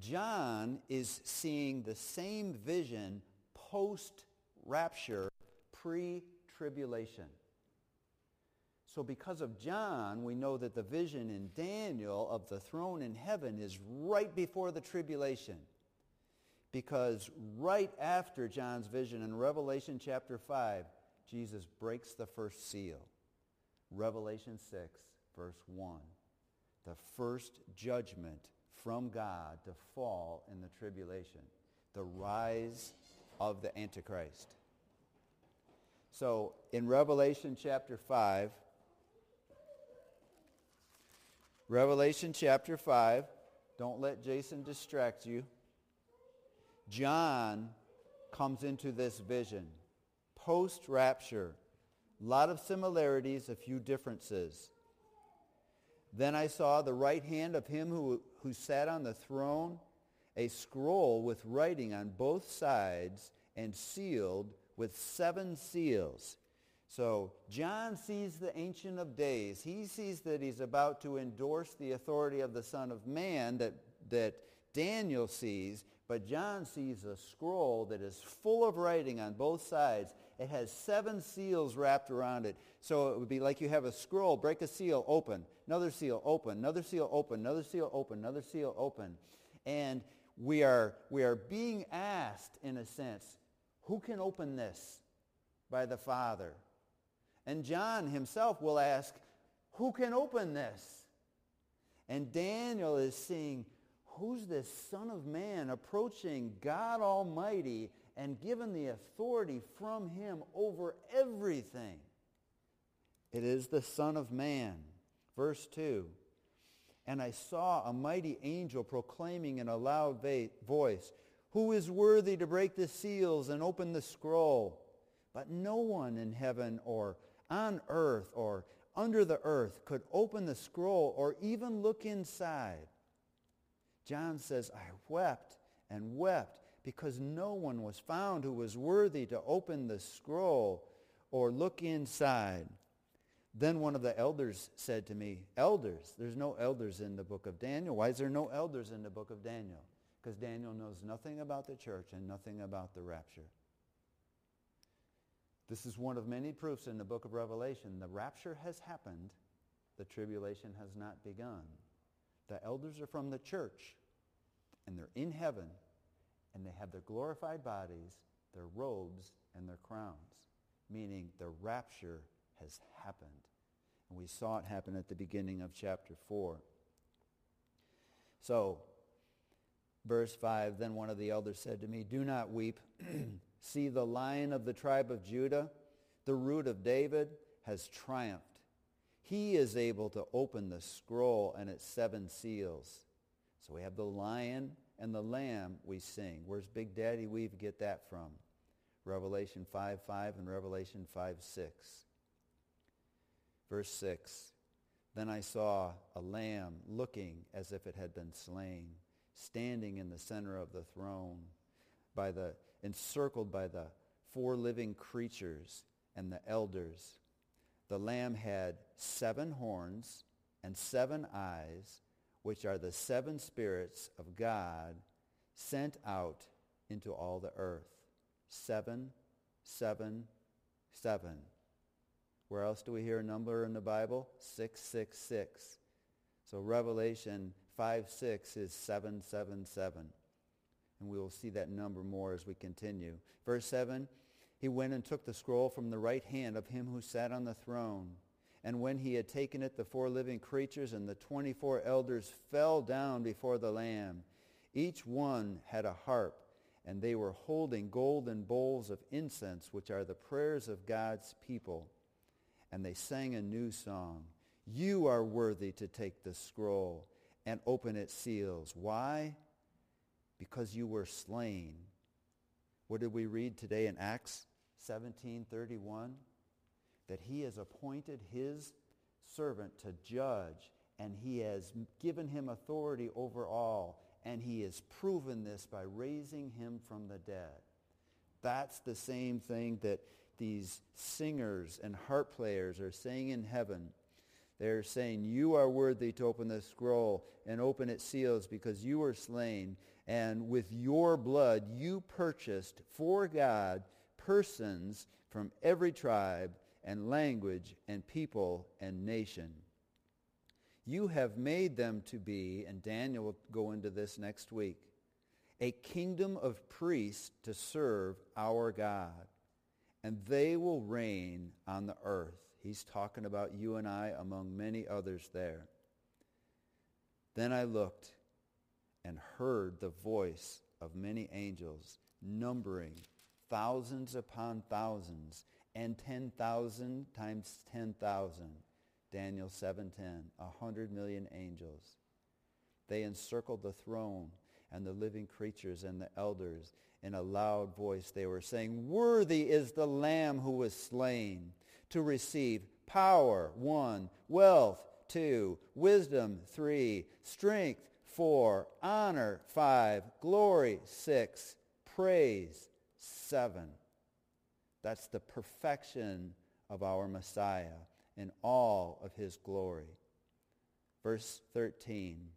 John is seeing the same vision post-rapture, pre-tribulation. So because of John, we know that the vision in Daniel of the throne in heaven is right before the tribulation. Because right after John's vision in Revelation chapter 5, Jesus breaks the first seal. Revelation 6, verse 1. The first judgment from God to fall in the tribulation. The rise of the Antichrist. So in Revelation chapter 5, Revelation chapter 5. Don't let Jason distract you. John comes into this vision. Post-rapture. A lot of similarities, a few differences. Then I saw the right hand of him who, who sat on the throne, a scroll with writing on both sides and sealed with seven seals. So John sees the Ancient of Days. He sees that he's about to endorse the authority of the Son of Man that, that Daniel sees, but John sees a scroll that is full of writing on both sides. It has seven seals wrapped around it. So it would be like you have a scroll, break a seal, open, another seal, open, another seal, open, another seal, open, another seal, open. And we are, we are being asked, in a sense, who can open this by the Father? And John himself will ask, who can open this? And Daniel is seeing, who's this Son of Man approaching God Almighty and given the authority from him over everything? It is the Son of Man. Verse 2. And I saw a mighty angel proclaiming in a loud voice, Who is worthy to break the seals and open the scroll? But no one in heaven or on earth or under the earth could open the scroll or even look inside. John says, I wept and wept because no one was found who was worthy to open the scroll or look inside. Then one of the elders said to me, Elders, there's no elders in the book of Daniel. Why is there no elders in the book of Daniel? Because Daniel knows nothing about the church and nothing about the rapture. This is one of many proofs in the book of Revelation. The rapture has happened. The tribulation has not begun. The elders are from the church, and they're in heaven, and they have their glorified bodies, their robes, and their crowns, meaning the rapture has happened. And we saw it happen at the beginning of chapter 4. So, verse 5, then one of the elders said to me, Do not weep. See, the lion of the tribe of Judah, the root of David, has triumphed. He is able to open the scroll and its seven seals. So we have the lion and the lamb we sing. Where's Big Daddy Weave get that from? Revelation 5, 5 and Revelation 5, 6. Verse 6. Then I saw a lamb looking as if it had been slain, standing in the center of the throne by the encircled by the four living creatures and the elders. The Lamb had seven horns and seven eyes, which are the seven spirits of God sent out into all the earth. Seven, seven, seven. Where else do we hear a number in the Bible? 666. So Revelation 5, 6 is 777 and we will see that number more as we continue. Verse 7, he went and took the scroll from the right hand of him who sat on the throne. And when he had taken it, the four living creatures and the 24 elders fell down before the Lamb. Each one had a harp, and they were holding golden bowls of incense, which are the prayers of God's people. And they sang a new song. You are worthy to take the scroll and open its seals. Why? Because you were slain. What did we read today in Acts 17:31? That he has appointed his servant to judge and he has given him authority over all and he has proven this by raising him from the dead. That's the same thing that these singers and harp players are saying in heaven. They're saying, you are worthy to open the scroll and open its seals because you were slain. And with your blood, you purchased for God persons from every tribe and language and people and nation. You have made them to be, and Daniel will go into this next week, a kingdom of priests to serve our God, and they will reign on the earth. He's talking about you and I among many others there. Then I looked and heard the voice of many angels, numbering thousands upon thousands, and 10,000 times 10,000 Daniel 7:10, a hundred million angels. They encircled the throne and the living creatures and the elders. In a loud voice they were saying, Worthy is the Lamb who was slain to receive power, one, wealth, two, wisdom, three, strength, four, honor, five, glory, six, praise, seven. That's the perfection of our Messiah in all of his glory. Verse 13.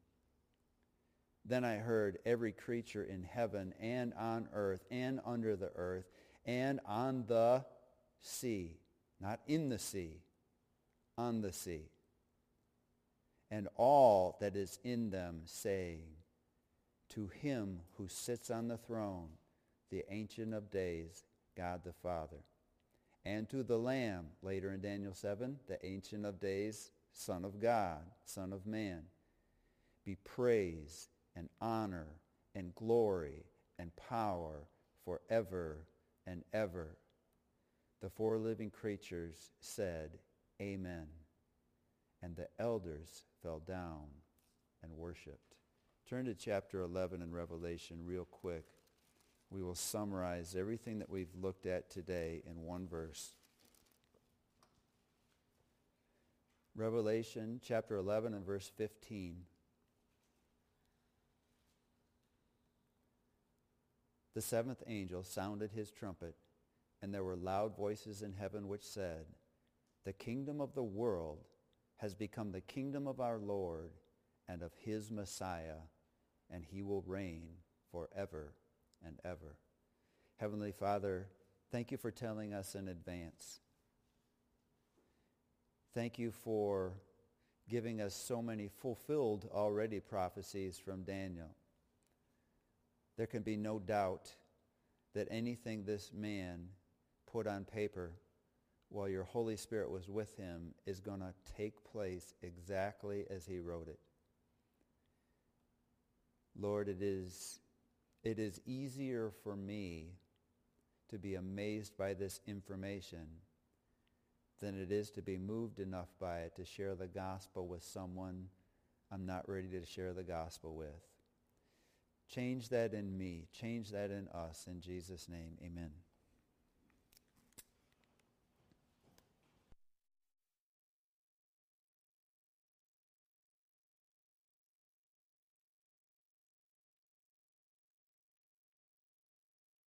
Then I heard every creature in heaven and on earth and under the earth and on the sea, not in the sea, on the sea, and all that is in them saying, to him who sits on the throne, the Ancient of Days, God the Father. And to the Lamb, later in Daniel 7, the Ancient of Days, Son of God, Son of Man, be praise and honor and glory and power forever and ever. The four living creatures said, Amen. And the elders fell down and worshiped. Turn to chapter 11 in Revelation real quick we will summarize everything that we've looked at today in one verse. Revelation chapter 11 and verse 15. The seventh angel sounded his trumpet, and there were loud voices in heaven which said, The kingdom of the world has become the kingdom of our Lord and of his Messiah, and he will reign forever and ever. Heavenly Father, thank you for telling us in advance. Thank you for giving us so many fulfilled already prophecies from Daniel. There can be no doubt that anything this man put on paper while your Holy Spirit was with him is going to take place exactly as he wrote it. Lord, it is it is easier for me to be amazed by this information than it is to be moved enough by it to share the gospel with someone I'm not ready to share the gospel with. Change that in me. Change that in us. In Jesus' name, amen.